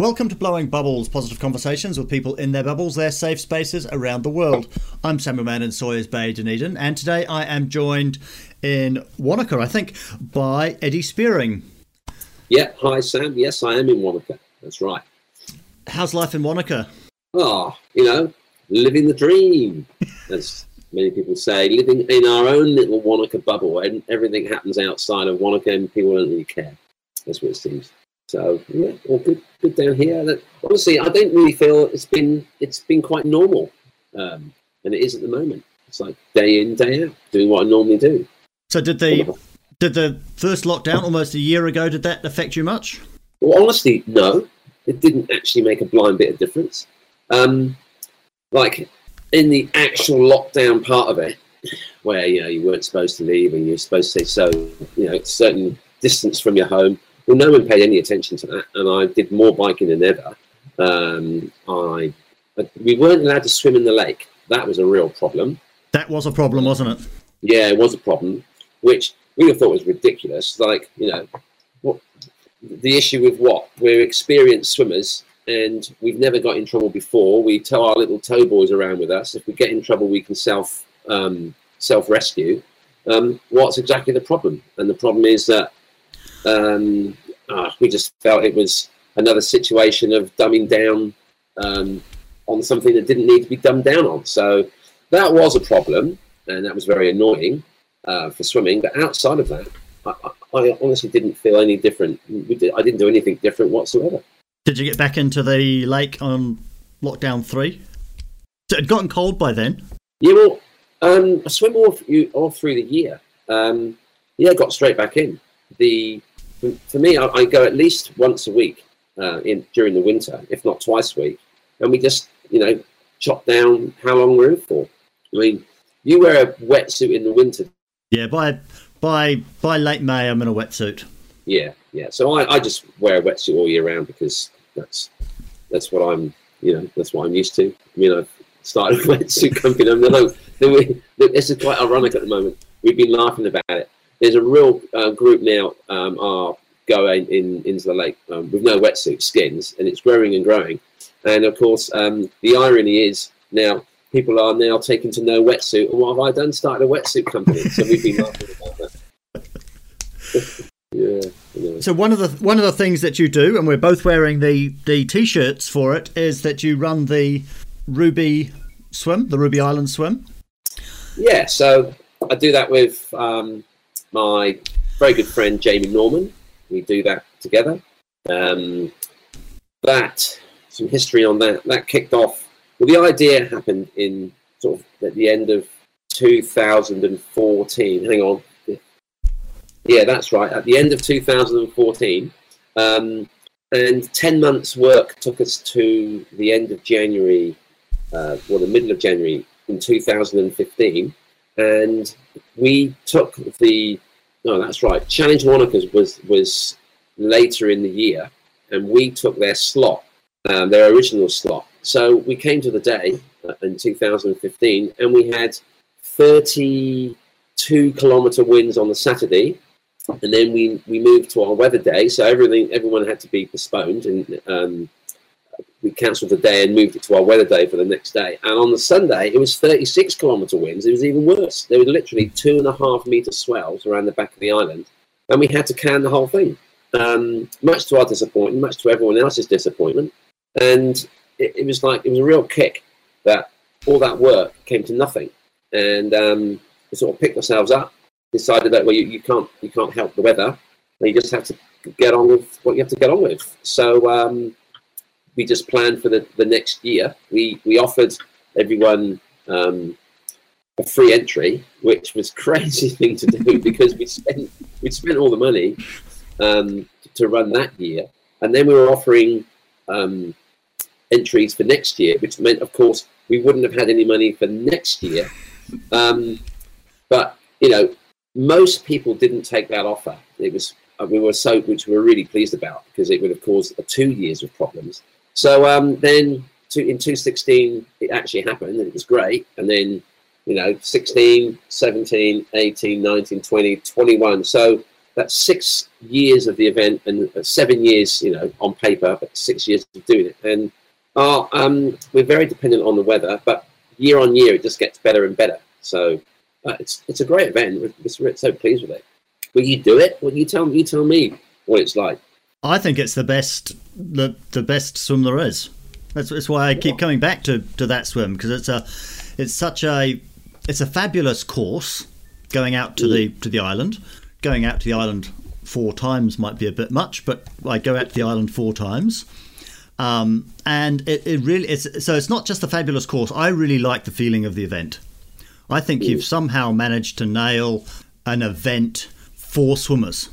Welcome to Blowing Bubbles, positive conversations with people in their bubbles, their safe spaces around the world. I'm Samuel Mann in Sawyers Bay, Dunedin, and today I am joined in Wanaka, I think, by Eddie Spearing. Yeah, hi Sam. Yes, I am in Wanaka. That's right. How's life in Wanaka? Oh, you know, living the dream, as many people say, living in our own little Wanaka bubble, and everything happens outside of Wanaka, and people don't really care. That's what it seems. So yeah, all good, good down here. That, honestly, I don't really feel it's been it's been quite normal, um, and it is at the moment. It's like day in, day out, doing what I normally do. So did the did the first lockdown almost a year ago? Did that affect you much? Well, honestly, no. It didn't actually make a blind bit of difference. Um, like in the actual lockdown part of it, where you know you weren't supposed to leave and you're supposed to stay so you know certain distance from your home well, no one paid any attention to that, and I did more biking than ever. Um, I, we weren't allowed to swim in the lake. That was a real problem. That was a problem, wasn't it? Yeah, it was a problem, which we thought was ridiculous. Like, you know, what the issue with what we're experienced swimmers and we've never got in trouble before. We tow our little tow buoys around with us. If we get in trouble, we can self um, self rescue. Um, what's exactly the problem? And the problem is that um, uh, we just felt it was another situation of dumbing down um, on something that didn't need to be dumbed down on. So that was a problem, and that was very annoying uh, for swimming. But outside of that, I, I honestly didn't feel any different. Did, I didn't do anything different whatsoever. Did you get back into the lake on lockdown three? It had gotten cold by then. Yeah, well, um, I swim all, all through the year. Um, yeah, I got straight back in. The for me, I, I, go at least once a week uh, in during the winter, if not twice a week, and we just you know chop down how long we're in for. I mean, you wear a wetsuit in the winter. Yeah, by by by late May, I'm in a wetsuit. Yeah, yeah. So I, I just wear a wetsuit all year round because that's that's what I'm you know that's what I'm used to. I mean, I've started a wetsuit company. I mean, this is quite ironic at the moment. We've been laughing about it there's a real uh, group now um, are going in into the lake um, with no wetsuit skins, and it's growing and growing. And of course, um, the irony is now people are now taking to no wetsuit. And what have I done? Started a wetsuit company. So we've been laughing about that. yeah. So one of the one of the things that you do, and we're both wearing the the t-shirts for it, is that you run the Ruby swim, the Ruby Island swim. Yeah. So I do that with um, my very good friend Jamie Norman. We do that together. Um, that some history on that. That kicked off. Well, the idea happened in sort of at the end of 2014. Hang on. Yeah, that's right. At the end of 2014, um, and 10 months' work took us to the end of January, uh, well, the middle of January in 2015 and we took the no, that's right. Challenge Wanaka's was was later in the year, and we took their slot, um, their original slot. So we came to the day uh, in 2015, and we had 32 kilometer winds on the Saturday, and then we we moved to our weather day. So everything everyone had to be postponed, and um, we cancelled the day and moved it to our weather day for the next day. And on the Sunday, it was 36 kilometre winds. It was even worse. There were literally two and a half metre swells around the back of the island, and we had to can the whole thing. Um, much to our disappointment, much to everyone else's disappointment, and it, it, was like it was a real kick that all that work came to nothing, and um, we sort of picked ourselves up decided that well, you, you can't you can't help the weather, and you just have to get on with what you have to get on with. So um, we just planned for the, the next year. We we offered everyone um, a free entry, which was a crazy thing to do because we spent we spent all the money um, to run that year, and then we were offering um, entries for next year, which meant, of course, we wouldn't have had any money for next year. Um, but you know, most people didn't take that offer. It was uh, we were so which we were really pleased about because it would have caused two years of problems. So um, then in 2016 it actually happened and it was great. And then you know 16, 17, 18, 19, 20, 21. So that's six years of the event and uh, seven years, you know, on paper, but six years of doing it. And uh, um, we're very dependent on the weather, but year on year it just gets better and better. So uh, it's it's a great event. We're, we're, so pleased with it. Will you do it? Well, you tell you tell me what it's like. I think it's the best the the best swim there is. That's, that's why I keep coming back to, to that swim because it's a it's such a it's a fabulous course going out to mm. the to the island. Going out to the island four times might be a bit much, but I go out to the island four times. Um, and it, it really is so it's not just a fabulous course. I really like the feeling of the event. I think you've somehow managed to nail an event for swimmers.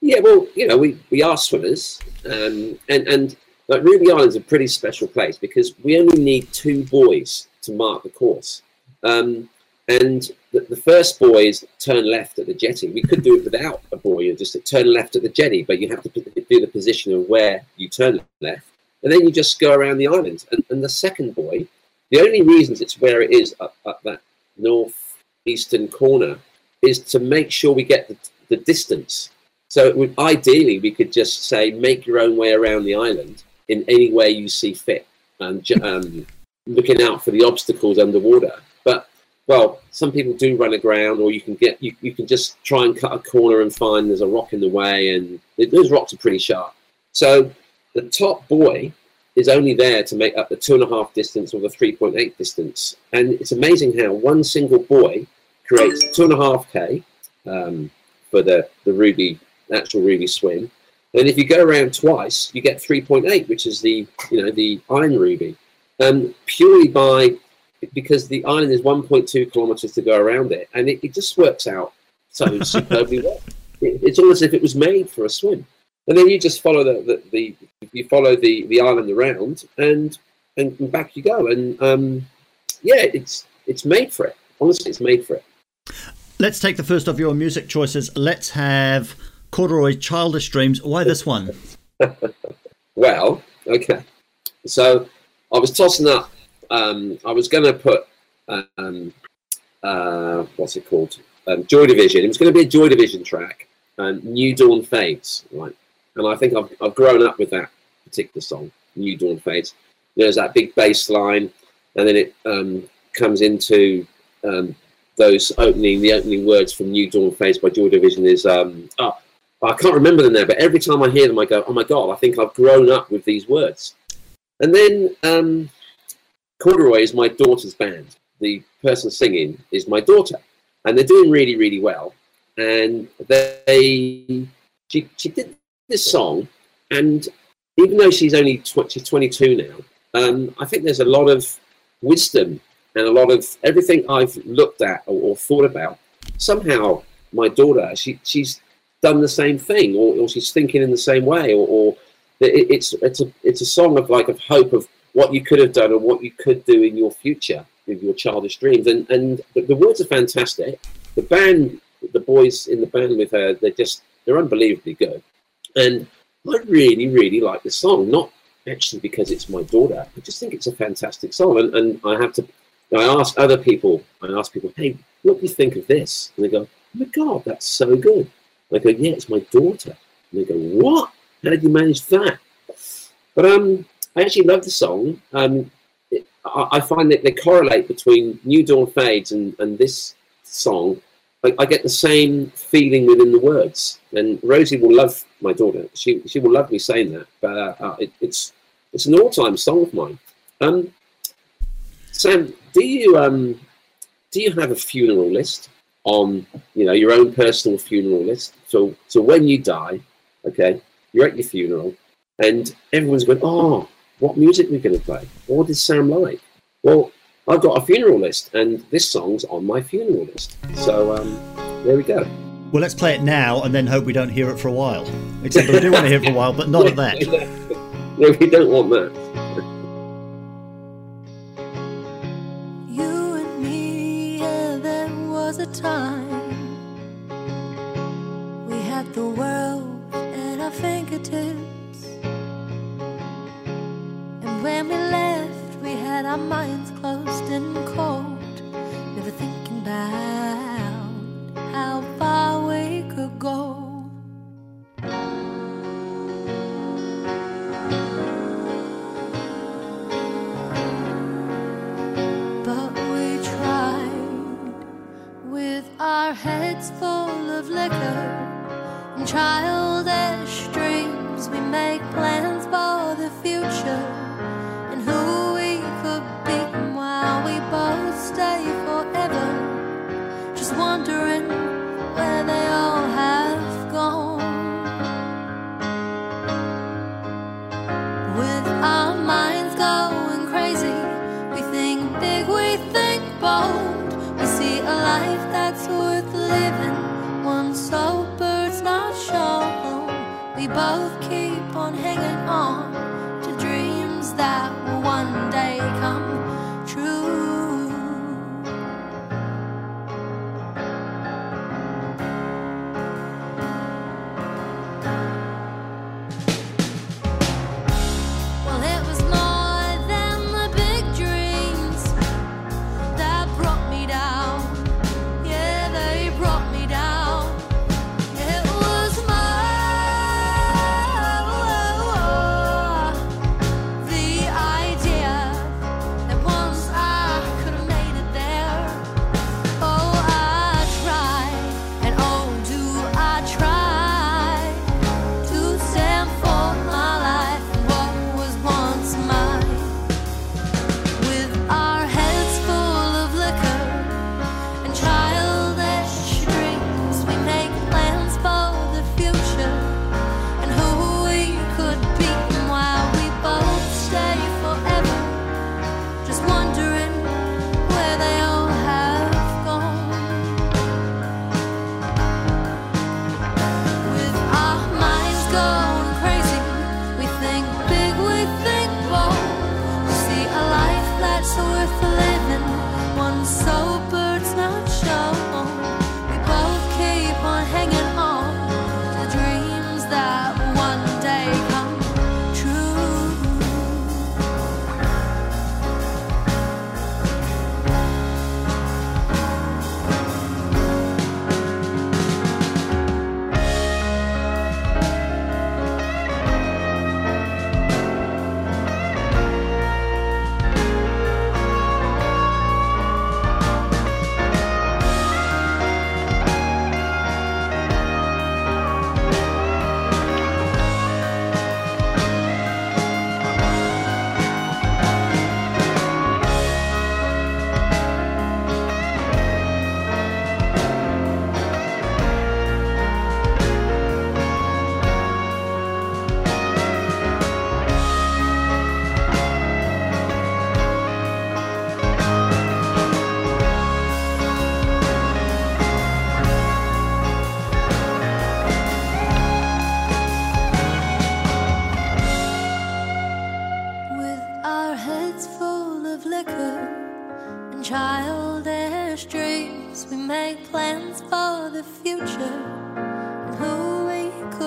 Yeah, well, you know, we, we are swimmers, um, and and like Ruby Island's a pretty special place because we only need two buoys to mark the course, um, and the, the, first buoy is turn left at the jetty. We could do it without a buoy, just turn left at the jetty, but you have to do the position of where you turn left, and then you just go around the island. And, and the second buoy, the only reasons it's where it is up, up that northeastern corner is to make sure we get the, the distance. So would, ideally, we could just say, make your own way around the island in any way you see fit, and um, looking out for the obstacles underwater. But well, some people do run aground, or you can get you, you can just try and cut a corner and find there's a rock in the way, and those rocks are pretty sharp. So the top buoy is only there to make up the two and a half distance or the 3.8 distance. And it's amazing how one single buoy creates two and a half K um, for the, the Ruby, actual Ruby swim. And if you go around twice, you get 3.8, which is the, you know, the Iron Ruby. Um, purely by, because the island is 1.2 kilometers to go around it. And it, it just works out so superbly well. It, it's almost as if it was made for a swim and then you just follow the, the, the you follow the, the island around and and back you go and um, yeah it's it's made for it honestly it's made for it let's take the first of your music choices let's have corduroy childish dreams. Why this one? Well okay. So i was tossing up um, i was going to put um, uh, what's it called? Um, joy division. It was going to be a joy division track and new dawn fades right? And I think I've, I've grown up with that particular song, New Dawn Fades. There's that big bass line, and then it um, comes into um, those opening, the opening words from New Dawn Fades by Joy Division is, um, I can't remember them now, but every time I hear them, I go, oh my God, I think I've grown up with these words. And then um, Corduroy is my daughter's band. The person singing is my daughter, and they're doing really, really well. And they, she, she did this song, and even though she's only tw- she's 22 now, um, I think there's a lot of wisdom and a lot of everything I've looked at or, or thought about. Somehow, my daughter, she she's done the same thing, or, or she's thinking in the same way, or, or it, it's it's a it's a song of like of hope of what you could have done or what you could do in your future with your childish dreams. And and the, the words are fantastic. The band, the boys in the band with her, they're just they're unbelievably good. And I really, really like the song, not actually because it's my daughter. I just think it's a fantastic song. And, and I have to, I ask other people, I ask people, hey, what do you think of this? And they go, oh my God, that's so good. I go, yeah, it's my daughter. And they go, what? How did you manage that? But um, I actually love the song. Um, it, I, I, find that they correlate between New Dawn Fades and, and this song I, I, get the same feeling within the words. And Rosie will love my daughter. She she will love me saying that. But uh, uh, it, it's it's an all-time song of mine. Um, Sam, do you um do you have a funeral list on you know your own personal funeral list. So so when you die, okay, you're at your funeral, and everyone's going, oh, what music we're going to play? What does Sam like? Well, I've got a funeral list, and this song's on my funeral list. So um, there we go. Well, let's play it now, and then hope we don't hear it for a while. Except we do want to hear it for a while, but not at that. no, we don't want that. And when we left, we had our minds closed and cold, never thinking about how far we could go.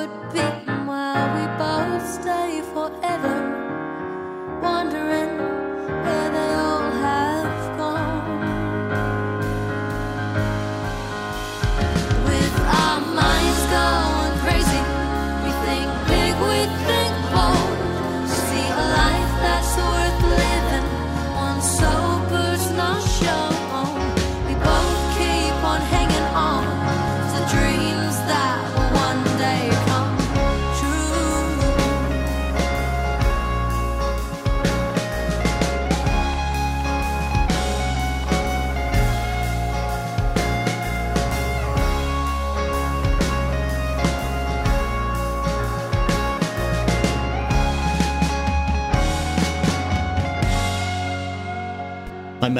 could be why we both stay forever.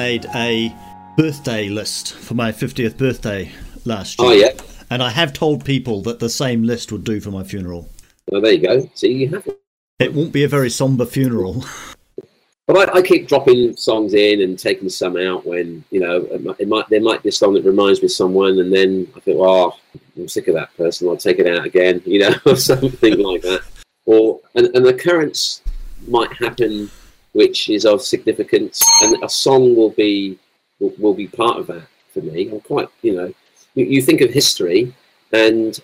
Made a birthday list for my 50th birthday last oh, year. Oh yeah. And I have told people that the same list would do for my funeral. Well, there you go. See, you have it. It won't be a very somber funeral. But I, I keep dropping songs in and taking some out when you know it might, it might there might be a song that reminds me of someone, and then I think, oh, I'm sick of that person. I'll take it out again, you know, or something like that. Or an, an occurrence might happen which is of significance, and a song will be will, will be part of that for me. I'm quite, you know, you, you think of history, and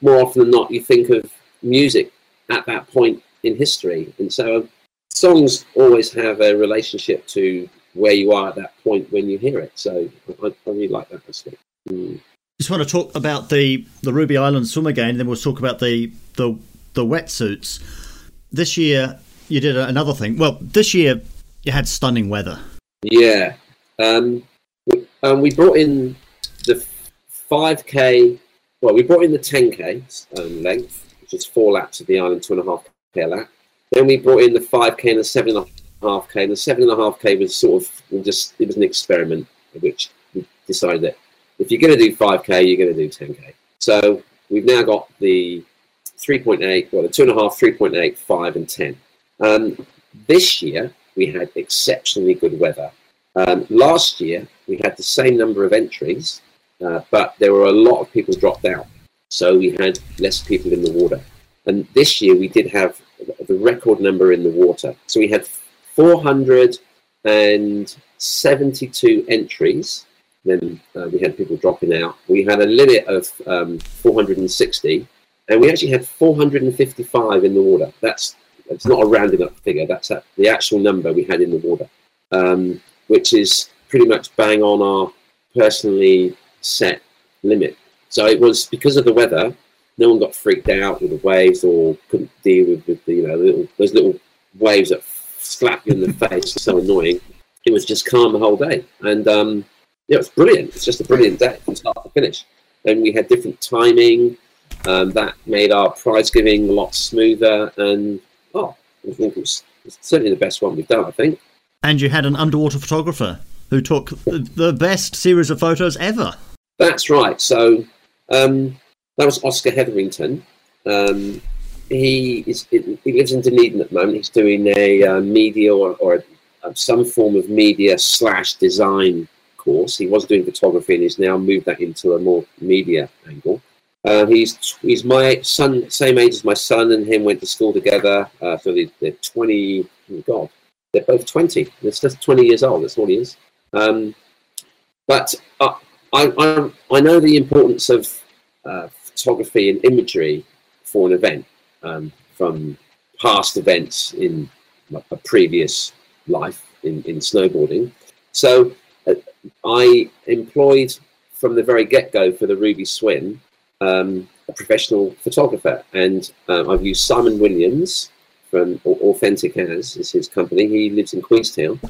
more often than not, you think of music at that point in history, and so songs always have a relationship to where you are at that point when you hear it. So I, I really like that aspect. Mm. Just want to talk about the, the Ruby Island swim again, then we'll talk about the, the the wetsuits. This year, you did another thing. Well, this year you had stunning weather. Yeah, um, we, um, we brought in the five k. Well, we brought in the ten k um, length, which is four laps of the island, two and a half k lap. Then we brought in the 5k and the seven and a half k. And the seven and a half k was sort of just it was an experiment, which we decided that if you're going to do 5k, you're going to do 10k. So we've now got the 3.8, well, the two and a half, 3.8, 5, and 10. Um, this year we had exceptionally good weather. Um, last year we had the same number of entries, uh, but there were a lot of people dropped out, so we had less people in the water. And this year we did have the record number in the water. So we had 472 entries. Then uh, we had people dropping out. We had a limit of um, 460, and we actually had 455 in the water. That's it's not a rounding up figure. That's a, the actual number we had in the water, um, which is pretty much bang on our personally set limit. So it was because of the weather no one got freaked out with the waves or couldn't deal with, with the, you know little, those little waves that slap you in the face. so annoying. It was just calm the whole day, and um, yeah, it was brilliant. It's just a brilliant day from start to finish. Then we had different timing um, that made our prize giving a lot smoother, and oh, I think it was, certainly the best one we've done. I think. And you had an underwater photographer who took the best series of photos ever. That's right. So um, that was Oscar Hetherington. Um, he is he lives in Dunedin at the moment. He's doing a uh, media or, or uh, some form of media slash design course. He was doing photography and he's now moved that into a more media angle. Uh, he's he's my son, same age as my son, and him went to school together. Uh, so they, they're twenty. Oh God, they're both twenty. It's just twenty years old. That's all he is. Um, but I, I I know the importance of uh, photography and imagery for an event um, from past events in a previous life in, in snowboarding. So uh, I employed from the very get go for the Ruby Swim um, a professional photographer, and um, I've used Simon Williams from Authentic As is his company. He lives in Queenstown.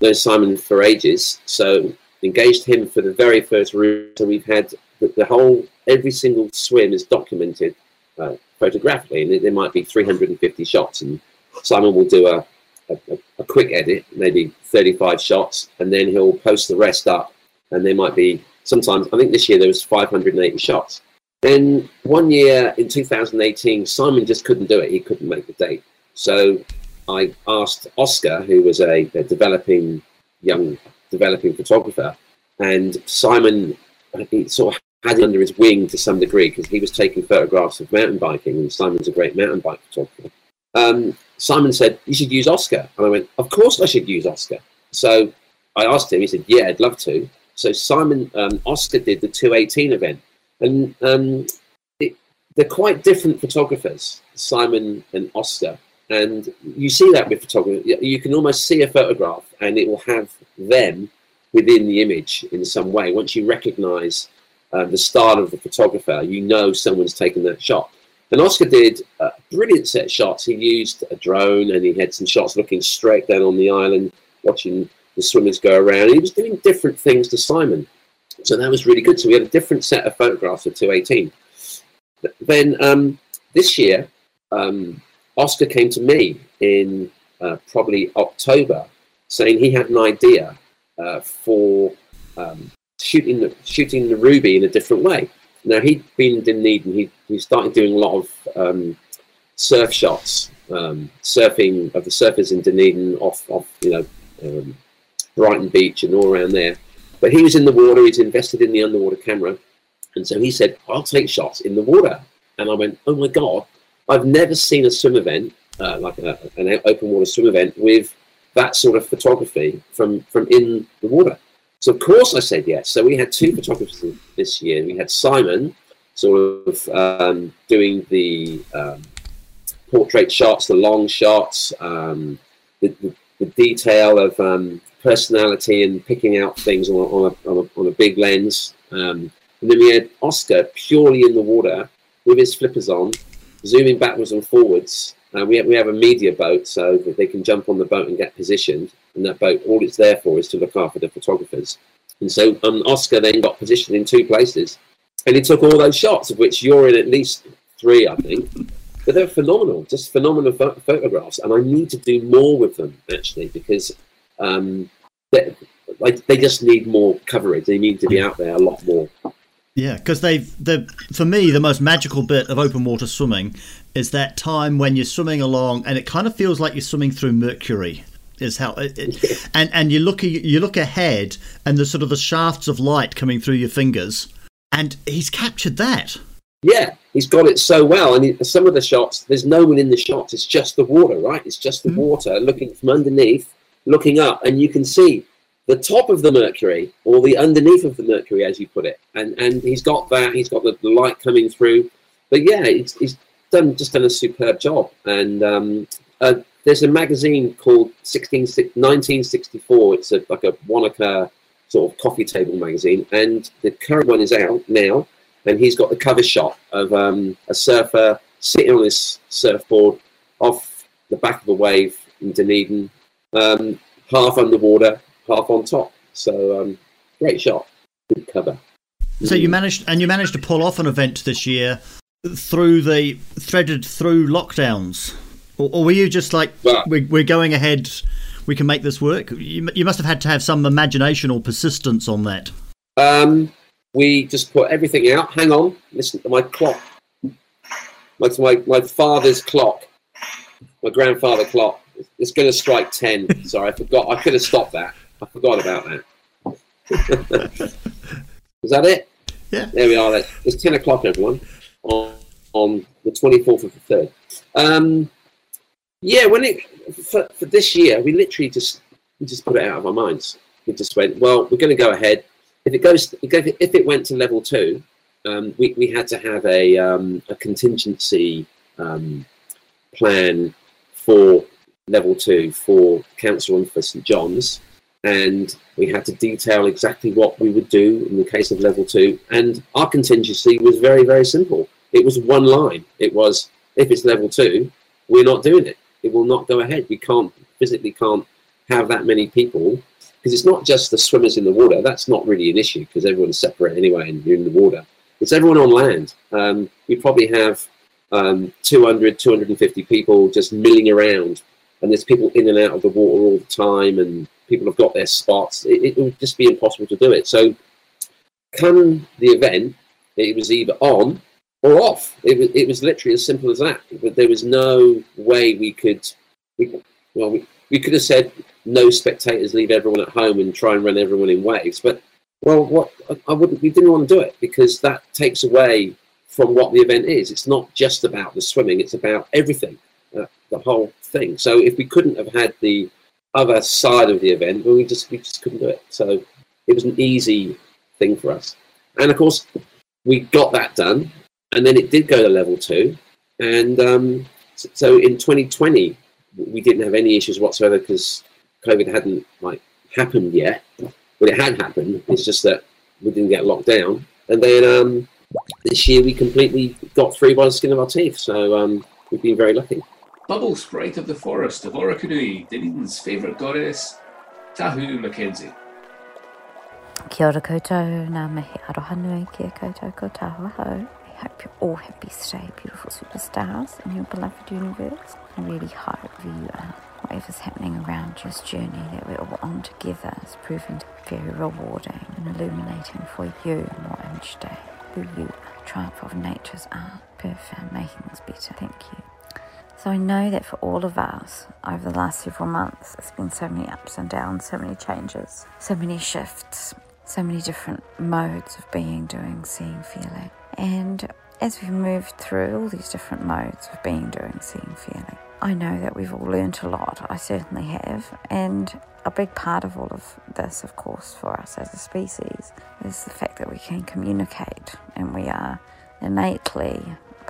Known Simon for ages, so engaged him for the very first route. So we've had the, the whole every single swim is documented uh, photographically, and there might be 350 shots, and Simon will do a, a, a, quick edit, maybe 35 shots, and then he'll post the rest up, and there might be sometimes. I think this year there was 580 shots. Then one year in 2018, Simon just couldn't do it; he couldn't make the date. So I asked Oscar, who was a, a developing young developing photographer, and Simon he sort of had it under his wing to some degree because he was taking photographs of mountain biking, and Simon's a great mountain bike photographer. Um, Simon said, You should use Oscar. And I went, Of course I should use Oscar. So I asked him, he said, Yeah, I'd love to. So Simon, um, Oscar did the 218 event. And um, it, they're quite different photographers, Simon and Oscar. And you see that with photography. You can almost see a photograph and it will have them within the image in some way. Once you recognize uh, the style of the photographer, you know someone's taken that shot. And Oscar did a brilliant set of shots. He used a drone and he had some shots looking straight down on the island, watching the swimmers go around. He was doing different things to Simon. So that was really good. So we had a different set of photographs of 218. Then um, this year, um, Oscar came to me in uh, probably October saying he had an idea uh, for um, shooting the shooting the ruby in a different way. Now he'd been in Dunedin. He he started doing a lot of um, surf shots, um, surfing of the surfers in Dunedin off off you know um, Brighton Beach and all around there. But he was in the water. He's invested in the underwater camera, and so he said, "I'll take shots in the water." And I went, "Oh my god! I've never seen a swim event uh, like a, an open water swim event with that sort of photography from from in the water." So of course I said yes. So we had two photographers this year. We had Simon, sort of um, doing the um, portrait shots, the long shots, um, the, the, the detail of um, personality and picking out things on a, on a, on a, on a big lens. Um, and then we had Oscar purely in the water with his flippers on, zooming backwards and forwards. Uh, we, have, we have a media boat so that they can jump on the boat and get positioned. And that boat, all it's there for is to look after the photographers. And so um, Oscar then got positioned in two places. And he took all those shots, of which you're in at least three, I think. But they're phenomenal, just phenomenal pho- photographs. And I need to do more with them, actually, because um, they, like, they just need more coverage. They need to be out there a lot more. Yeah, because they've the for me the most magical bit of open water swimming is that time when you're swimming along and it kind of feels like you're swimming through Mercury. Is how it, it, and and you look you look ahead and there's sort of the shafts of light coming through your fingers, and he's captured that. Yeah, he's got it so well. And he, some of the shots, there's no one in the shots. It's just the water, right? It's just the Mhm. water looking from underneath, looking up, and you can see the top of the Mercury or the underneath of the Mercury, as you put it. And and he's got that. He's got the, the light coming through. But yeah, he's, he's done just done a superb job. And um, uh, there's a magazine called 16, 1964. It's a, like a Wanaka sort of coffee table magazine, and the current one is out now and he's got the cover shot of um, a surfer sitting on his surfboard off the back of a wave in Dunedin, um, half underwater, half on top. So um, great shot, good cover. So you managed and you managed to pull off an event this year through the threaded through lockdowns, or, or were you just like Well- we're, we're going ahead? We can make this work. You, you must have had to have some imagination or persistence on that. Um, we just put everything out. Hang on, listen to my clock. My, my, my father's clock, my grandfather clock. It's going to strike 10. Sorry, I forgot. I could have stopped that. I forgot about that. Is that it? Yeah. There we are. It's 10 o'clock, everyone, on, on the 24th of the 3rd. Um, yeah, when it for, for this year, we literally just we just put it out of our minds. We just went, well, we're going to go ahead. If it goes, if it went to level two, um, we we had to have a um, a contingency um, plan for level two for council and for St John's, and we had to detail exactly what we would do in the case of level two. And our contingency was very very simple. It was one line. It was if it's level two, we're not doing it. It will not go ahead. We can't physically can't have that many people because it's not just the swimmers in the water. That's not really an issue because everyone's separate anyway and you're in the water. It's everyone on land. Um, we probably have um, 200, 250 people just milling around, and there's people in and out of the water all the time, and people have got their spots. It, it would just be impossible to do it. So, come the event, it was either on or off. It was, it was literally as simple as that. But there was no way we could. We, well, we, we could have said no spectators, leave everyone at home, and try and run everyone in waves. But well, what I- wouldn't. We didn't want to do it because that takes away from what the event is. It's not just about the swimming; it's about everything, the whole thing. So if we couldn't have had the other side of the event, well, we just we just couldn't do it. So it was an easy thing for us. And of course, we got that done, and then it did go to level two. And um, so in 2020, we didn't have any issues whatsoever because COVID hadn't like happened yet. But it had happened. It's just that we didn't get locked down. And then um, this year we completely got through by the skin of our teeth. So um, we've been very lucky. Bubble Sprite of the Forest of Orokonui, Dunedin's favourite goddess, Tahu Mackenzie. Kia ora koutou, nā mihi aroha nui ki a koutou ko tāua hau. hope you're all happy, stay beautiful superstars in your beloved universe. I really hope you, uh, whatever's happening around your journey that we're all on together is proving to be very rewarding and illuminating for you more each day. Who you are, triumph of nature's art, perfect, making us better. Thank you. So I know that for all of us over the last several months, it's been so many ups and downs, so many changes, so many shifts, so many different modes of being, doing, seeing, feeling. And as we've moved through all these different modes of being, doing, seeing, feeling, I know that we've all learnt a lot. I certainly have. And a big part of all of this, of course, for us as a species is the fact that we can communicate and we are innately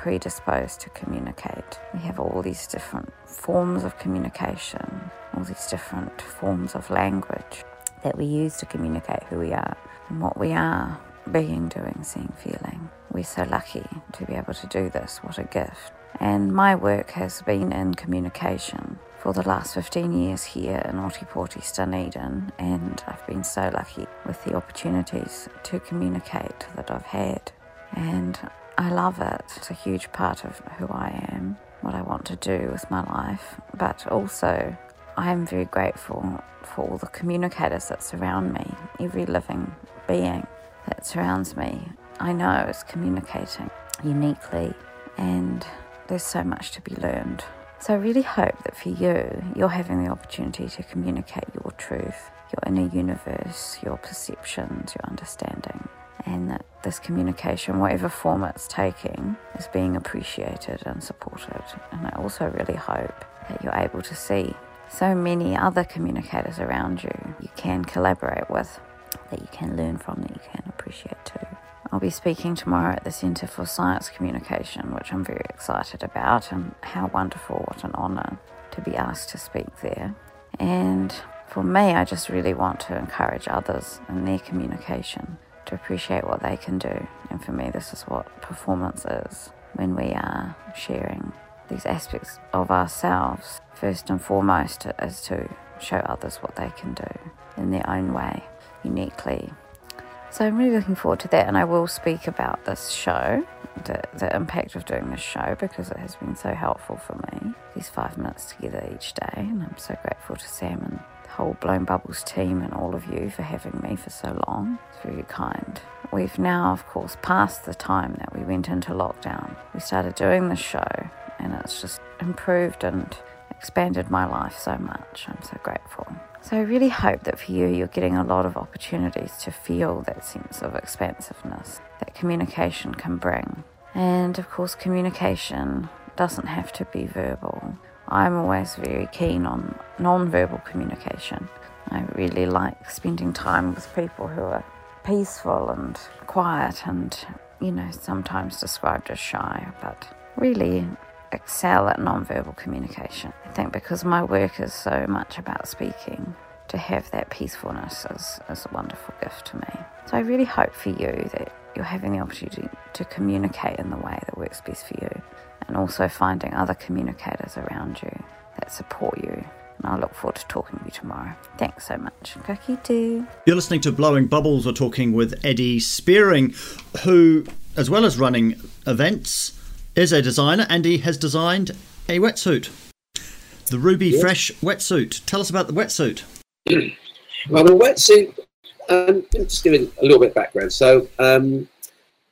predisposed to communicate. We have all these different forms of communication, all these different forms of language that we use to communicate who we are and what we are being, doing, seeing, feeling. We're so lucky to be able to do this. What a gift. And my work has been in communication for the last 15 years here in Otepoti, Dunedin, and I've been so lucky with the opportunities to communicate that I've had. And I love it. It's a huge part of who I am, what I want to do with my life, but also I am very grateful for all the communicators that surround me, every living being that surrounds me. I know is communicating uniquely, and there's so much to be learned. So I really hope that for you, you're having the opportunity to communicate your truth, your inner universe, your perceptions, your understanding, and that this communication, whatever form it's taking, is being appreciated and supported. And I also really hope that you're able to see so many other communicators around you you can collaborate with, that you can learn from, that you can appreciate too. I'll be speaking tomorrow at the Centre for Science Communication, which I'm very excited about, and how wonderful, what an honour to be asked to speak there. And for me, I just really want to encourage others in their communication to appreciate what they can do. And for me, this is what performance is when we are sharing these aspects of ourselves. First and foremost, is to show others what they can do in their own way, uniquely. So I'm really looking forward to that, and I will speak about this show, the, the impact of doing this show, because it has been so helpful for me. These five minutes together each day, and I'm so grateful to Sam and whole Blowing Bubbles team and all of you for having me for so long. It's very kind. We've now, of course, passed the time that we went into lockdown. We started doing the show, and it's just improved and expanded my life so much. I'm so grateful. So I really hope that for you, you're getting a lot of opportunities to feel that sense of expansiveness that communication can bring. And of course, communication doesn't have to be verbal. I'm always very keen on non-verbal communication. I really like spending time with people who are peaceful and quiet and, you know, sometimes described as shy, but really excel at non-verbal communication. I think because my work is so much about speaking, to have that peacefulness is, is a wonderful gift to me. So I really hope for you that you're having the opportunity to communicate in the way that works best for you and also finding other communicators around you that support you. And I look forward to talking to you tomorrow. Thanks so much. Ka kite. You're listening to Blowing Bubbles. We're talking with Eddie Spearing, who, as well as running events, is a designer and he has designed a wetsuit. The Ruby Yes. Fresh wetsuit. Tell us about the wetsuit. Well, the wetsuit. Um, just giving a little bit of background. So, um,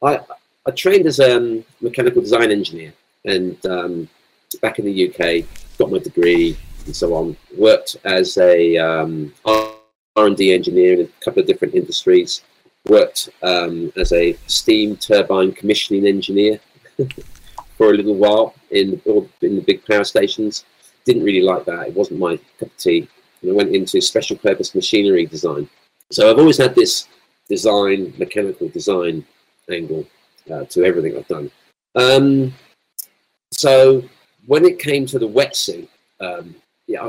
I I trained as a um, mechanical design engineer, and um, back in the UK, got my degree and so on. Worked as a um, R and D engineer in a couple of different industries. Worked um, as a steam turbine commissioning engineer for a little while in in the big power stations. Didn't really like that. It wasn't my cup of tea and I went into special purpose machinery design. So I've always had this design, mechanical design angle uh, to everything I've done. Um, so when it came to the wetsuit, um, yeah,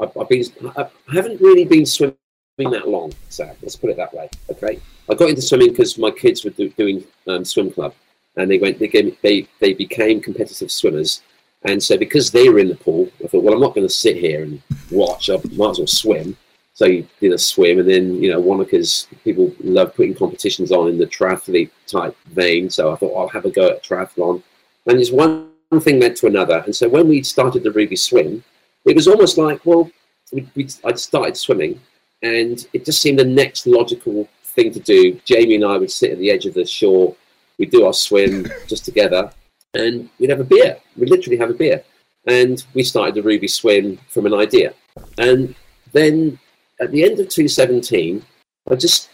I've, I've been, I I haven't really been swimming that long. So let's put it that way. Okay, I got into swimming because my kids were do, doing um, swim club, and they went, they, gave, they they became competitive swimmers. And so, because they were in the pool, I thought, well, I'm not going to sit here and watch. I might as well swim. So you did a swim, and then you know Wanaka's people love putting competitions on in the triathlete type vein. So I thought I'll have a go at triathlon, and just one thing led to another. And so when we started the Ruby Swim, it was almost like well, we, we, I'd started swimming, and it just seemed the next logical thing to do. Jamie and I would sit at the edge of the shore, we'd do our swim just together, and we'd have a beer. We'd literally have a beer, and we started the Ruby Swim from an idea, and then at the end of 2017, I just,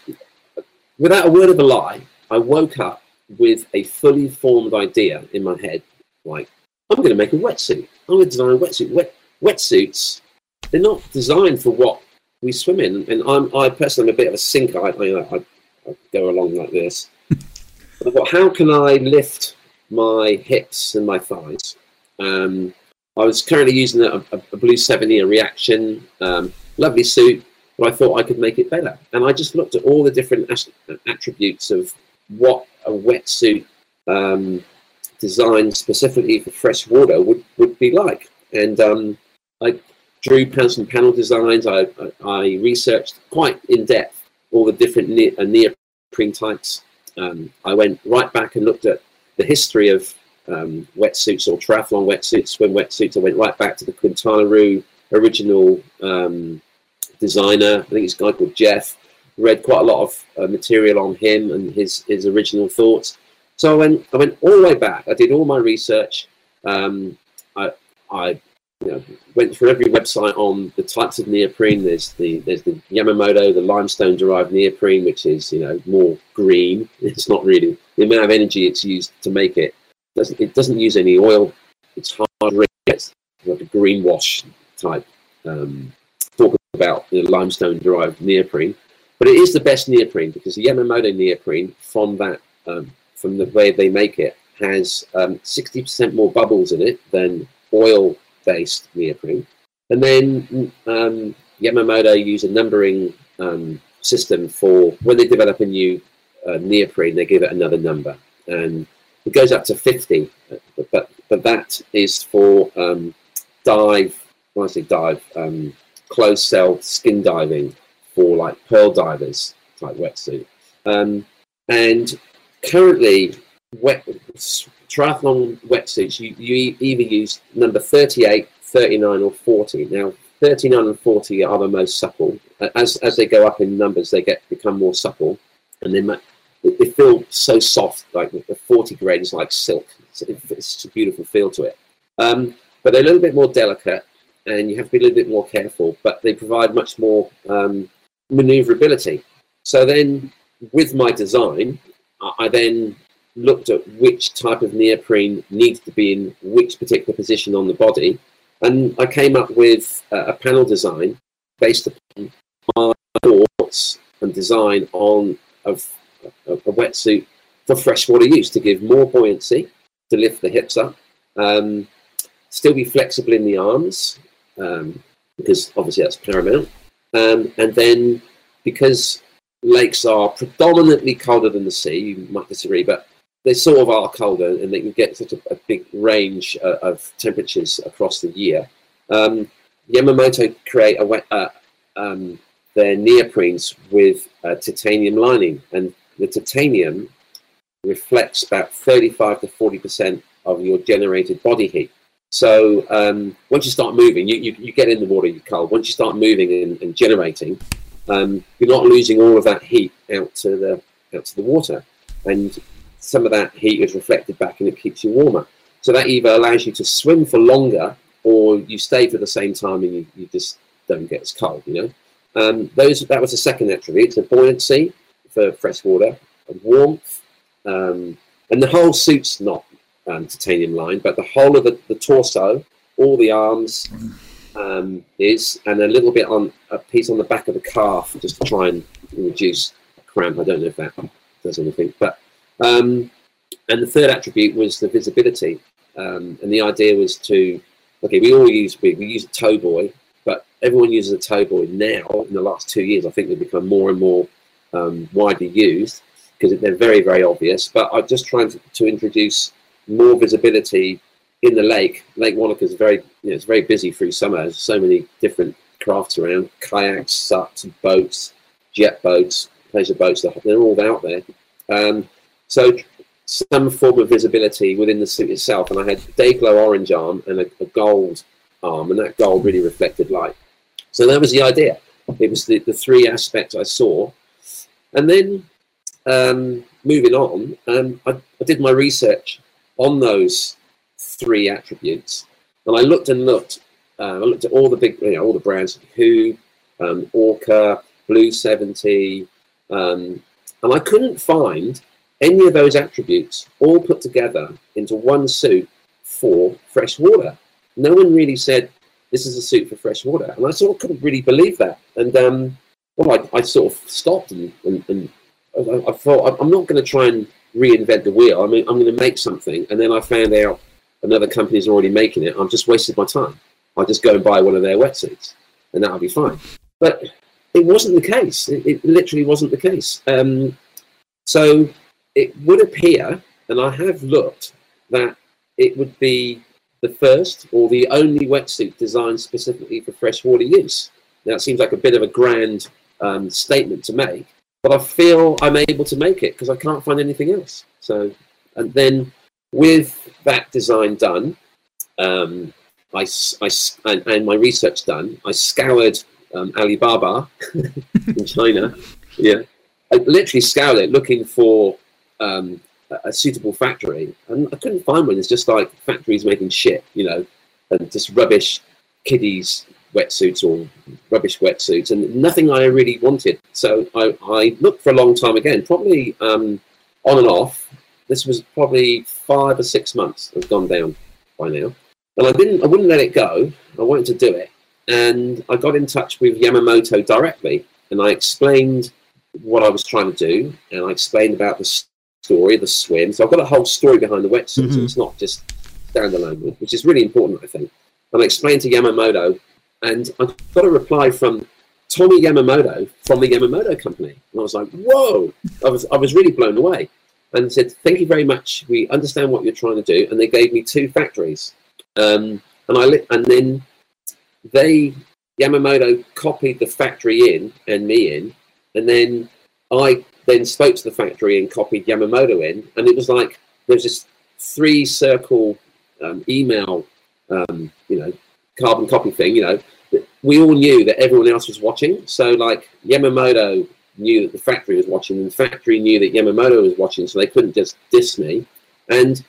without a word of a lie, I woke up with a fully formed idea in my head, like I'm going to make a wetsuit. I'm going to design a wetsuit. Wet, wetsuits, they're not designed for what we swim in, and I'm I personally am a bit of a sinker. I, I, I, I go along like this. I thought, how can I lift my hips and my thighs? Um, I was currently using a, a, a Blue 70 a reaction, um, lovely suit, but I thought I could make it better. And I just looked at all the different as- attributes of what a wetsuit um, designed specifically for fresh water would, would be like. And um, I drew and panel designs. I, I, I researched quite in depth all the different ne- uh, neoprene types. Um, I went right back and looked at the history of um, wetsuits or triathlon wetsuits, swim wetsuits. I went right back to the Quintana Roo original um, designer. I think it's a guy called Jeff. Read quite a lot of uh, material on him and his his original thoughts. So I went I went all the way back. I did all my research. Um, I I you know, went through every website on the types of neoprene. There's the there's the Yamamoto, the limestone derived neoprene, which is you know more green. It's not really the amount of energy it's used to make it doesn't it doesn't use any oil. It's hard. It's like a greenwash type. Um, talk about the limestone derived neoprene, but it is the best neoprene because the Yamamoto neoprene from that um, from the way they make it has um, 60% more bubbles in it than oil based neoprene. And then um, Yamamoto use a numbering um, system for when they develop a new uh, neoprene, they give it another number. And it goes up to 50, but, but, that is for um, dive, when I say dive, um, closed cell skin diving for like pearl divers type wetsuit. Um, and currently, wet triathlon wetsuits, you, you either use number 38, 39, or 40. Now, 39 and 40 are the most supple. As, as they go up in numbers, they get become more supple, and they, they feel so soft. Like the 40 grade is like silk. It's, it's a beautiful feel to it. Um, but they're a little bit more delicate, and you have to be a little bit more careful. But they provide much more um, maneuverability. So then, with my design, I then looked at which type of neoprene needs to be in which particular position on the body, and I came up with a, panel design based upon my thoughts and design on of a, a wetsuit for freshwater use to give more buoyancy, to lift the hips up, um, still be flexible in the arms, um, because obviously that's paramount, um, and then because lakes are predominantly colder than the sea, you might disagree, but they sort of are colder and they can get such a, a big range uh, of temperatures across the year. Um, Yamamoto create a uh, um, their neoprenes with uh, titanium lining, and the titanium reflects about 35 to 40 percent of your generated body heat. So um, once you start moving, you, you, you, get in the water, you're cold. Once you start moving and, and generating, um, you're not losing all of that heat out to the out to the water, and some of that heat is reflected back and it keeps you warmer. So that either allows you to swim for longer, or you stay for the same time and you, you just don't get as cold. You know, um, those that was the second attribute: so buoyancy for fresh water, and warmth, um, and the whole suit's not um, titanium lined, but the whole of the, the torso, all the arms um, is, and a little bit on a piece on the back of the calf just to try and reduce cramp. I don't know if that does anything, but um, and the third attribute was the visibility, um, and the idea was to okay, we all use we, we use a tow buoy, but everyone uses a tow buoy now. In the last two years, I think they've become more and more um, widely used because they're very very obvious. But I'm just trying to, to introduce more visibility in the lake. Lake Wanaka is very, you know, it's very busy through summer. There's so many different crafts around kayaks, sups, boats, jet boats, pleasure boats. They're, all out there. Um, so some form of visibility within the suit itself, and I had day glow orange arm and a, a gold arm, and that gold really reflected light. So that was the idea. It was the, the three aspects I saw, and then um, moving on, um, I, I did my research on those three attributes, and I looked and looked. Uh, I looked at all the big, you know, all the brands, Huub, um, Orca, Blue Seventy, um, and I couldn't find any of those attributes all put together into one suit for fresh water. No one really said this is a suit for fresh water, and I sort of couldn't really believe that. And um, well, I, I sort of stopped and, and, and I, I thought I'm not going to try and reinvent the wheel. I mean, I'm going to make something, and then I found out another company's already making it. I'm just wasted my time. I'll just go and buy one of their wetsuits, and that'll be fine. But it wasn't the case. It, it literally wasn't the case. Um, so it would appear, and I have looked, that it would be the first or the only wetsuit designed specifically for freshwater use. Now, it seems like a bit of a grand um, statement to make, but I feel I'm able to make it because I can't find anything else. So, and then with that design done, um, I, I, and, my research done, I scoured um, Alibaba in China. Yeah, I literally scoured it looking for um, a, a suitable factory, and I couldn't find one. It's just like factories making shit, you know, and just rubbish kiddies wetsuits or rubbish wetsuits, and nothing I really wanted. So I, I looked for a long time again, probably um, on and off. This was probably five or six months. I've gone down by now, and I didn't. I wouldn't let it go. I wanted to do it, and I got in touch with Yamamoto directly, and I explained what I was trying to do, and I explained about the story, the swim. So I've got a whole story behind the wetsuit. Mhm. So it's not just standalone, which is really important, I think. And I explained to Yamamoto, and I got a reply from Tommy Yamamoto from the Yamamoto company. And I was like, whoa! I was, I was really blown away. And said, thank you very much. We understand what you're trying to do. And they gave me two factories. Um, and I li- and then they Yamamoto copied the factory in and me in, and then I then spoke to the factory and copied Yamamoto in, and it was like there was this three circle um, email, um, you know, carbon copy thing. You know, we all knew that everyone else was watching. So like Yamamoto knew that the factory was watching, and the factory knew that Yamamoto was watching, so they couldn't just diss me. And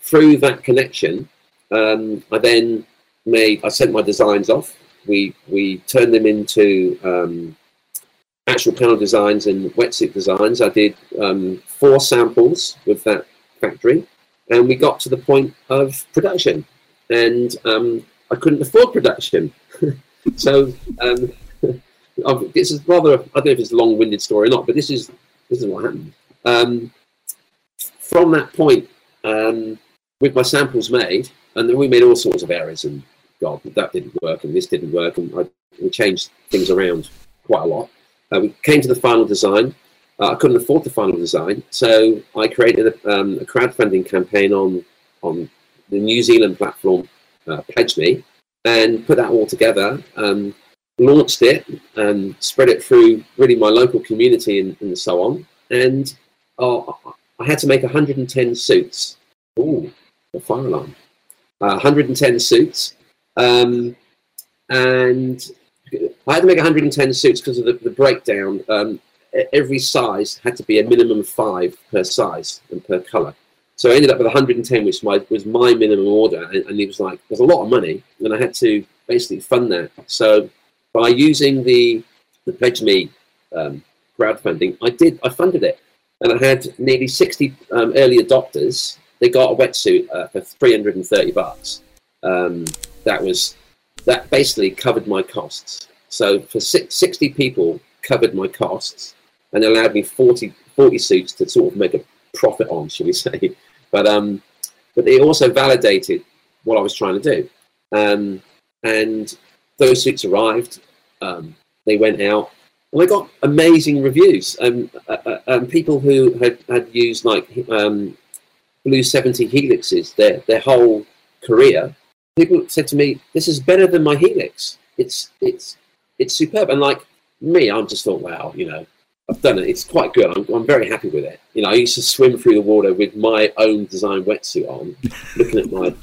through that connection, um, I then made I sent my designs off. We we turned them into um, actual panel designs and wetsuit designs. I did um, four samples with that factory, and we got to the point of production. And um, I couldn't afford production, so um, I've- this is rather I don't know if it's a long-winded story or not, but this is this is what happened. Um, from that point, um, with my samples made, and then we made all sorts of errors, and God, that didn't work, and this didn't work, and I, we changed things around quite a lot. Uh, we came to the final design. Uh, I couldn't afford the final design, so I created a, um, a crowdfunding campaign on on the New Zealand platform, uh, PledgeMe, and put that all together. Um, launched it and spread it through really my local community and, and so on. And uh, I had to make 110 suits. Ooh, the fire alarm. Uh, 110 suits. Um, and I had to make 110 suits because of the, the breakdown. Um, every size had to be a minimum five per size and per color. So I ended up with 110, which my, was my minimum order, and, and it was like there's a lot of money, and I had to basically fund that. So by using the the PledgeMe um, crowdfunding, I did I funded it, and I had nearly 60 um, early adopters. They got a wetsuit uh, for 330 bucks. Um, that was that basically covered my costs. So for six, 60 people covered my costs and allowed me 40, 40 suits to sort of make a profit on, shall we say. But um, but it also validated what I was trying to do. Um, and those suits arrived. Um, they went out, and I got amazing reviews. Um, uh, um, people who had, had used like um, Blue Seventy helixes their their whole career. People said to me, "This is better than my helix." it's it's it's superb. And like me, I'm just thought, wow, you know, I've done it. It's quite good. I'm, I'm very happy with it. You know, I used to swim through the water with my own design wetsuit on, looking at my,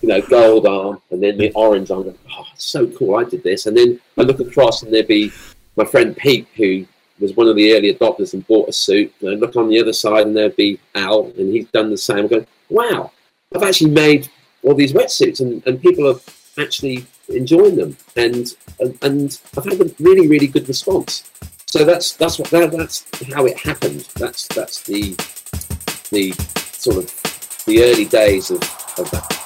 you know, gold arm and then the orange arm. Oh, so cool! I did this. And then I look across and there'd be my friend Pete, who was one of the early adopters and bought a suit. And I look on the other side and there'd be Al, and he's done the same. I'm going, wow! I've actually made all these wetsuits, and, and people are actually enjoying them, and, and and I've had a really really good response. So that's that's what that, that's how it happened. That's that's the the sort of the early days of, of that.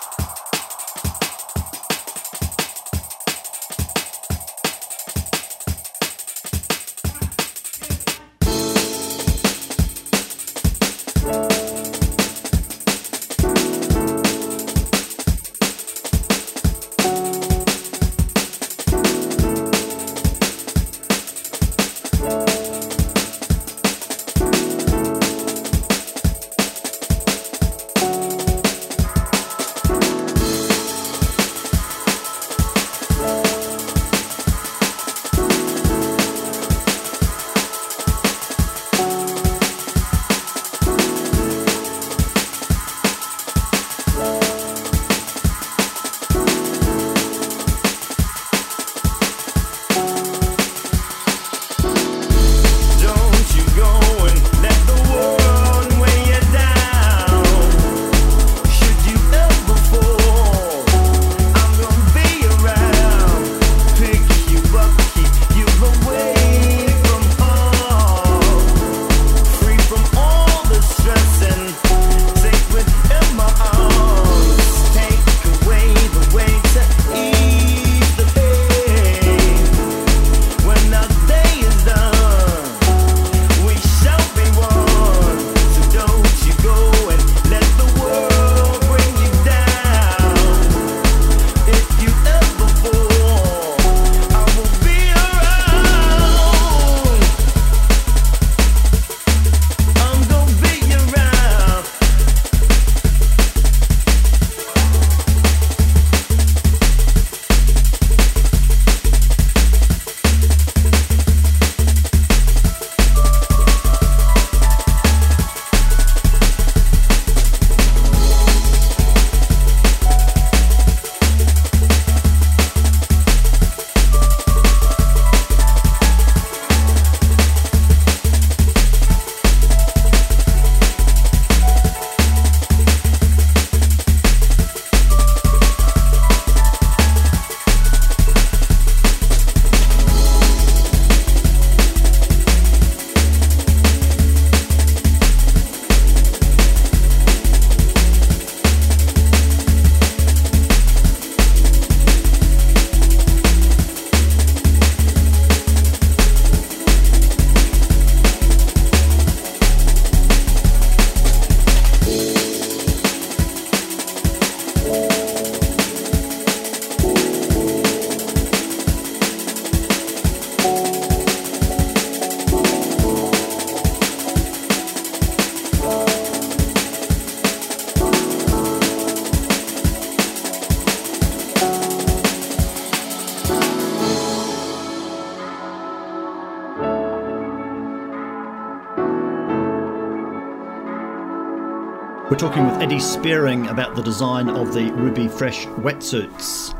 Talking with Eddie Spearing about the design of the Ruby Fresh wetsuits.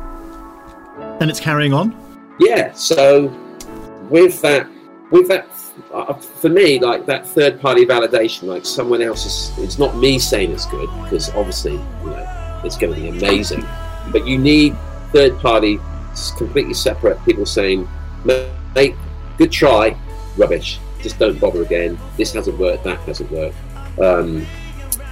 And it's carrying on? Yeah. So with that, with that, uh, for me, like that third party validation, like someone else is. It's not me saying it's good because obviously, you know, it's going to be amazing. But you need third party, completely separate people saying, "Mate, good try, rubbish. Just don't bother again. This hasn't worked. That hasn't worked." Um,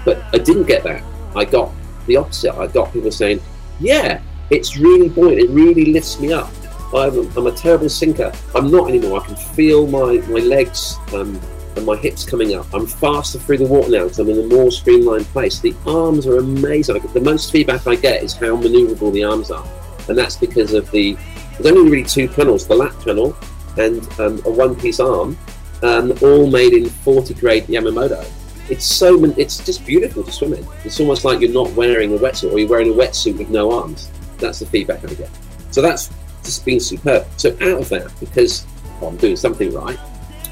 but I didn't get that. I got the opposite. I got people saying, "Yeah, it's really buoyant. It really lifts me up. I'm, I'm a terrible sinker. I'm not anymore. I can feel my my legs um, and my hips coming up. I'm faster through the water now because I'm in a more streamlined place. The arms are amazing. The most feedback I get is how manoeuvrable the arms are, and that's because of the there's only really two panels: the lap panel and um, a one-piece arm, um, all made in 40 grade Yamamoto. It's so it's just beautiful to swim in. It's almost like you're not wearing a wetsuit or you're wearing a wetsuit with no arms. That's the feedback I get. So that's just been superb. So out of that, because I'm doing something right,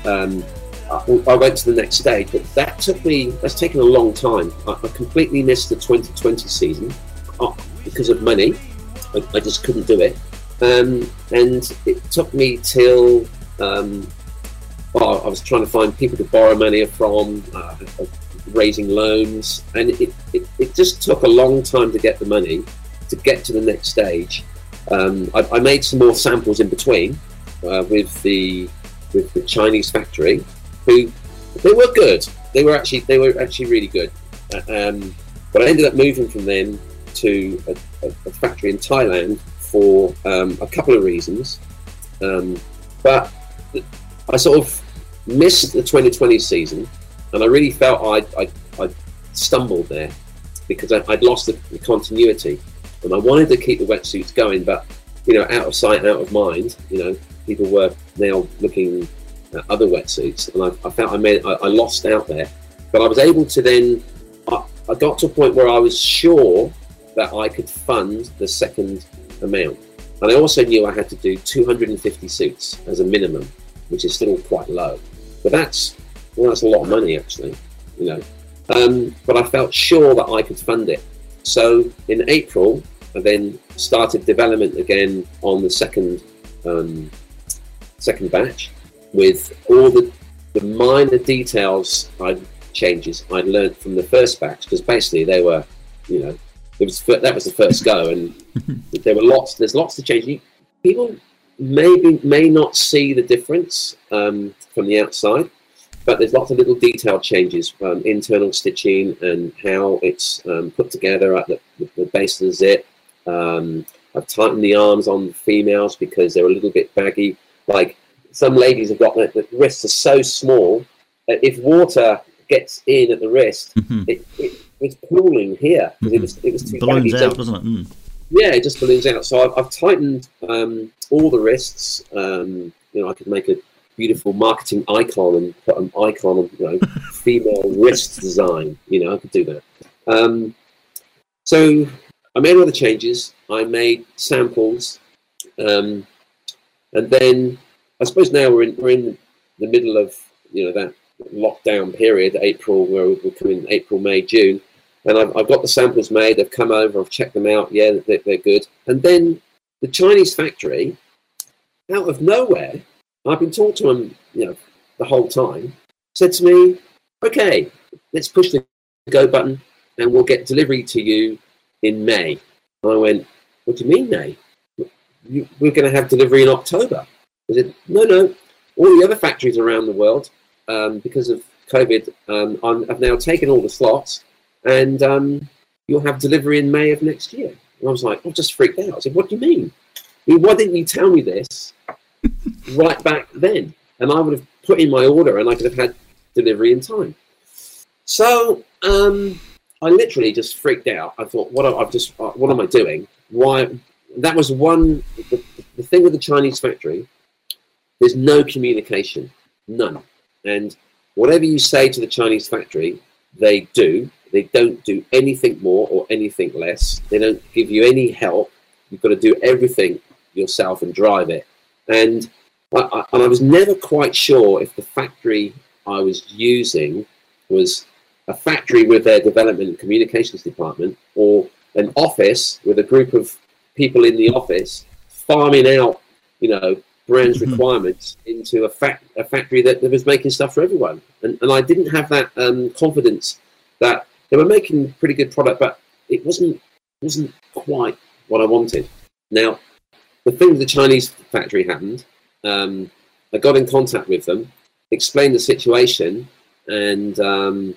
um, I, I went to the next stage. But that took me. That's taken a long time. I, I completely missed the 2020 season uh, because of money. I, I just couldn't do it, um, and it took me till. Um, I was trying to find people to borrow money from, uh, raising loans, and it, it, it just took a long time to get the money to get to the next stage. Um, I, I made some more samples in between uh, with the with the Chinese factory, who they were good. They were actually they were actually really good. Uh, Um, but I ended up moving from them to a, a, a factory in Thailand for um, a couple of reasons. Um, but I sort of missed the 2020 season, and I really felt I I, I stumbled there because I, I'd lost the, the continuity, and I wanted to keep the wetsuits going, but you know, out of sight, out of mind. You know, people were now looking at other wetsuits, and I, I felt I made I, I lost out there. But I was able to then. I, I got to a point where I was sure that I could fund the second amount, and I also knew I had to do 250 suits as a minimum, which is still quite low. But that's well, that's a lot of money actually, you know. Um, but I felt sure that I could fund it. So in April, I then started development again on the second um, second batch with all the, the minor details I changes I'd learned from the first batch because basically they were, you know, it was that was the first go and there were lots. There's lots to change. People maybe may not see the difference um, from the outside, but there's lots of little detail changes, um, internal stitching and how it's um, put together at the, the, base of the zip. Um, I've tightened the arms on the females because they're a little bit baggy. Like some ladies have got the, the wrists are so small that if water gets in at the wrist, Mhm. it, it, it's pooling here because it was it was too Balloons baggy. So- out, doesn't it? Mm. Yeah, it just balloons out. So I've, I've tightened um, all the wrists. Um, you know, I could make a beautiful marketing icon and put an icon on, you know, female wrist design. You know, I could do that. Um, so I made all the changes. I made samples, um, and then I suppose now we're in we're in the middle of you know that lockdown period, April, where we're coming April, May, June and I've, I've got the samples made. They've come over. I've checked them out. Yeah, they're, they're good. And then the Chinese factory, out of nowhere, I've been talking to them, you know, the whole time. Said to me, "Okay, let's push the go button, and we'll get delivery to you in May." And I went, "What do you mean May? We're going to have delivery in October." I said, "No, no. All the other factories around the world, um, because of COVID, um, I've now taken all the slots." And um, you'll have delivery in May of next year. And I was like, I just freaked out. I said, What do you mean? I mean, why didn't you tell me this right back then? And I would have put in my order and I could have had delivery in time. So um, I literally just freaked out. I thought, what am, I've just, uh, what am I doing? Why? That was one. The, the thing with the Chinese factory, there's no communication, none. And whatever you say to the Chinese factory, they do. They don't do anything more or anything less. They don't give you any help. You've got to do everything yourself and drive it. And I, I, and I was never quite sure if the factory I was using was a factory with their development and communications department or an office with a group of people in the office farming out, you know, brands Mhm. requirements into a, fac- a factory that, that was making stuff for everyone. And, and I didn't have that um, confidence that they were making pretty good product, but it wasn't wasn't quite what I wanted. Now, the thing with the Chinese factory happened. Um, I got in contact with them, explained the situation, and um,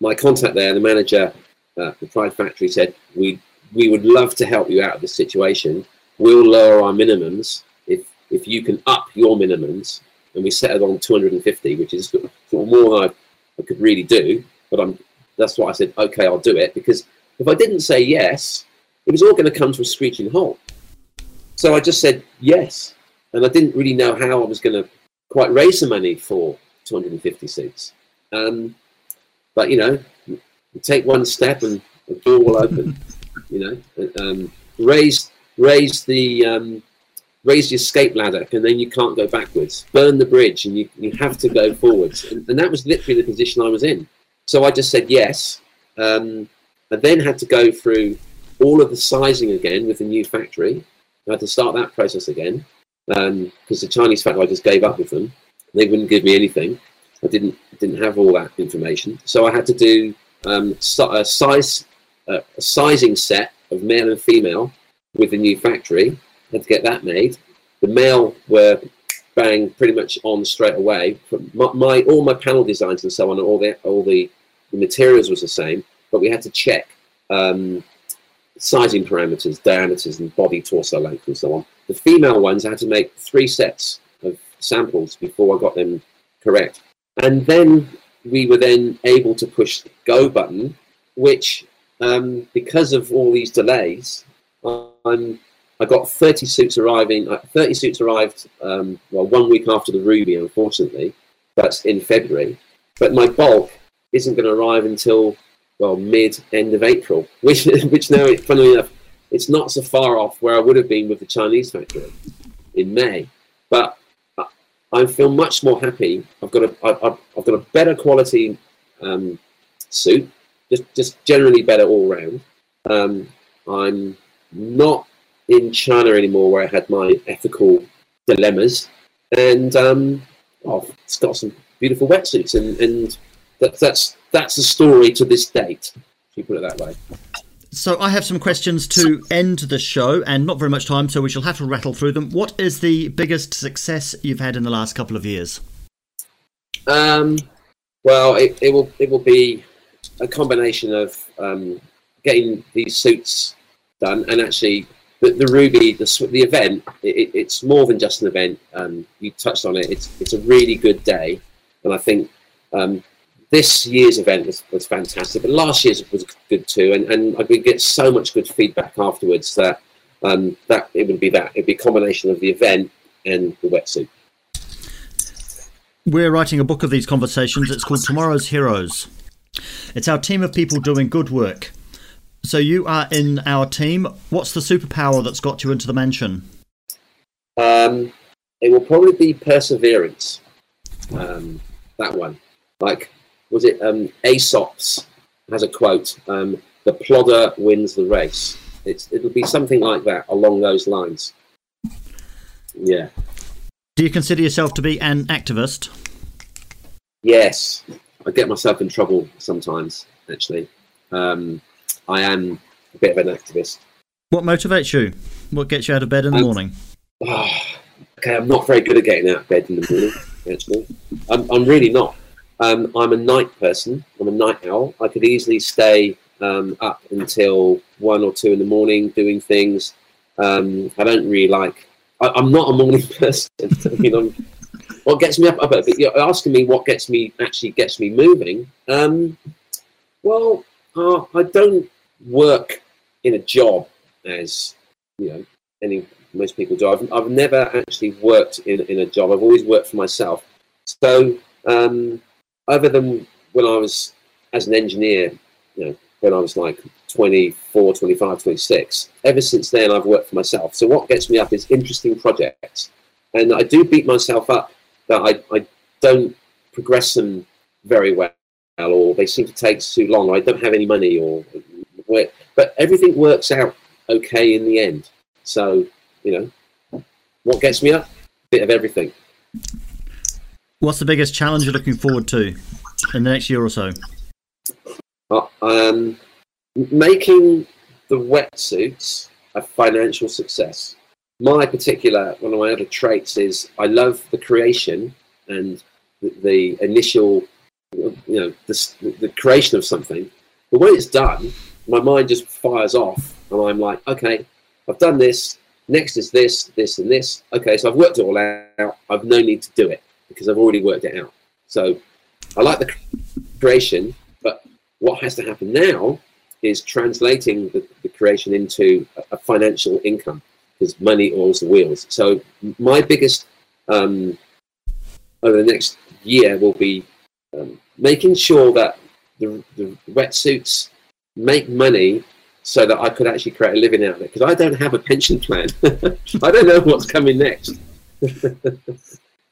my contact there, the manager, uh, the Pride Factory, said we we would love to help you out of this situation. We'll lower our minimums if if you can up your minimums, and we set it on 250, which is more than I, I could really do. But I'm that's why I said okay, I'll do it because if I didn't say yes, it was all going to come to a screeching halt. So I just said yes, and I didn't really know how I was going to quite raise the money for 250 seats. Um, but you know, you take one step and the door will open. you know, um, raise raise the um, raise your escape ladder, and then you can't go backwards. Burn the bridge, and you, you have to go forwards. And, and that was literally the position I was in. So I just said yes. Um, I then had to go through all of the sizing again with the new factory. I had to start that process again because the Chinese factory I just gave up with them. They wouldn't give me anything. I didn't didn't have all that information, so I had to do um, a size uh, a sizing set of male and female with the new factory. Had to get that made. The male were bang pretty much on straight away. My, my all my panel designs and so on, all the all the, the materials was the same, but we had to check um, sizing parameters, diameters, and body torso length and so on. The female ones I had to make three sets of samples before I got them correct, and then we were then able to push the go button, which um, because of all these delays, I'm I got 30 suits arriving. uh, 30 suits arrived, um, well, one week after the Ruby, unfortunately. That's in February. But my bulk isn't going to arrive until, well, mid, end of April, which, which now, funnily enough, it's not so far off where I would have been with the Chinese factory in May. But I- feel much more happy. I've got a, I've, I've got a better quality um, suit, just, just generally better all round. Um, I'm not in China anymore, where I had my ethical dilemmas, and um, oh, it's got some beautiful wetsuits, and, and that, that's that's the story to this date. If you put it that way. So I have some questions to end the show, and not very much time, so we shall have to rattle through them. What is the biggest success you've had in the last couple of years? Um, well, it, it will it will be a combination of um, getting these suits done and actually the, the Ruby the the event. It- it's more than just an event. Um, you touched on it. It's it's a really good day, and I think um, this year's event was, was fantastic. But last year's was good too, and and I could get so much good feedback afterwards that um, that it would be that it'd be a combination of the event and the wetsuit. We're writing a book of these conversations. It's called Tomorrow's Heroes. It's our team of people doing good work. So you are in our team. What's the superpower that's got you into the mansion? Um, it will probably be perseverance. Um, that one, like, was it um, Aesop's has a quote: um, "The plodder wins the race." It's it'll be something like that along those lines. Yeah. Do you consider yourself to be an activist? Yes, I get myself in trouble sometimes. Actually, um, I am a bit of an activist. What motivates you? What gets you out of bed in the Um, morning? Ah, okay, I'm not very good at getting out of bed in the morning. Actually, I'm, I'm really not. Um, I'm a night person. I'm a night owl. I could easily stay um, up until one or two in the morning doing things. Um, I don't really like. I, I'm not a morning person. I mean, I'm, what gets me up? up but you're asking me what gets me actually gets me moving. Um, well, uh, I don't work in a job as you know any most people do. I've, I've never actually worked in, in a job. I've always worked for myself. So, um, other than when I was as an engineer, you know, when I was like 24, 25, 26, ever since then I've worked for myself. So, what gets me up is interesting projects. And I do beat myself up that I, I don't progress them very well or they seem to take too long. Or I don't have any money or, but everything works out okay in the end. So, you know, what gets me up? Bit of everything. What's the biggest challenge you're looking forward to in the next year or so? Uh, um, making the wetsuits a financial success. My particular, one of my other traits is I love the creation and the, the initial, you know, the, the creation of something. But when it's done, my mind just fires off, and I'm like, okay, I've done this. Next is this, this, and this. Okay, so I've worked it all out. I've no need to do it because I've already worked it out. So I like the creation, but what has to happen now is translating the, the creation into a, a financial income because money oils the wheels. So my biggest um, over the next year will be um, making sure that the, the wetsuits make money so that I could actually create a living out of it. Because I don't have a pension plan. I don't know what's coming next.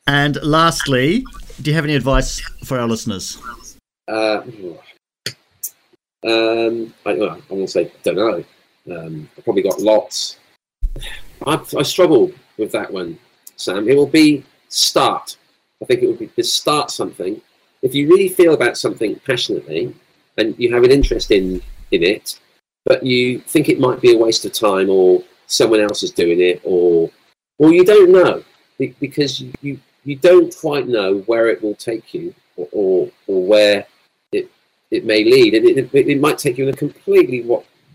And lastly, do you have any advice for our listeners? Uh, um, I, well, I won't say don't know. Um, I've probably got lots. I, I struggle with that one, Sam. It will be start. I think it would be to start something. If you really feel about something passionately and you have an interest in in it, but you think it might be a waste of time or someone else is doing it or or you don't know because you, you, don't quite know where it will take you or, or, or where it it may lead. And it, it, it might take you in a completely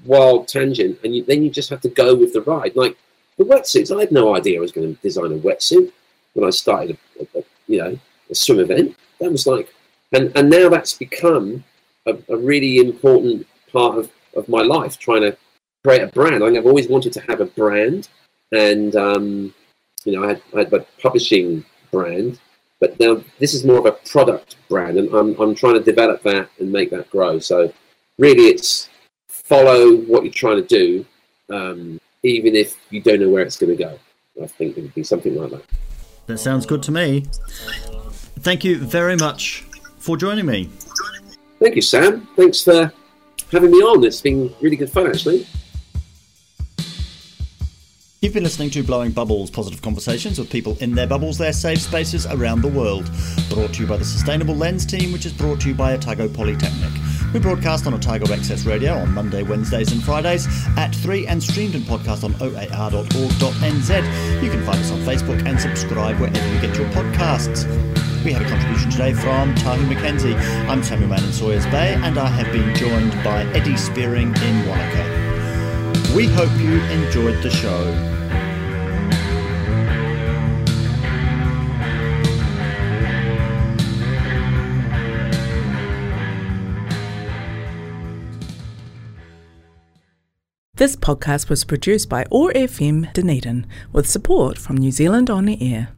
wild tangent and you, then you just have to go with the ride. Like the wetsuits I had no idea I was going to design a wetsuit when I started a, a, a you know a swim event. That was like and and now that's become a, a really important part of, of my life trying to create a brand. I I've always wanted to have a brand and um, you know I had, I had a publishing brand but now this is more of a product brand and I'm, I'm trying to develop that and make that grow. So really it's follow what you're trying to do um, even if you don't know where it's going to go. I think it would be something like that. That sounds good to me. Thank you very much for joining me. thank you Sam. Thanks for having me on it's been really good fun actually You've been listening to Blowing Bubbles, positive conversations with people in their bubbles, their safe spaces around the world. Brought to you by the Sustainable Lens team, which is brought to you by Otago Polytechnic. We broadcast on Otago Access Radio on Monday, Wednesdays, and Fridays at 3 and streamed and podcast on oar.org.nz. You can find us on Facebook and subscribe wherever you get your podcasts. We had a contribution today from Tahu McKenzie. I'm Samuel Mann in Sawyers Bay, and I have been joined by Eddie Spearing in Wanaka. We hope you enjoyed the show. This podcast was produced by OAR FM Dunedin with support from New Zealand On the Air.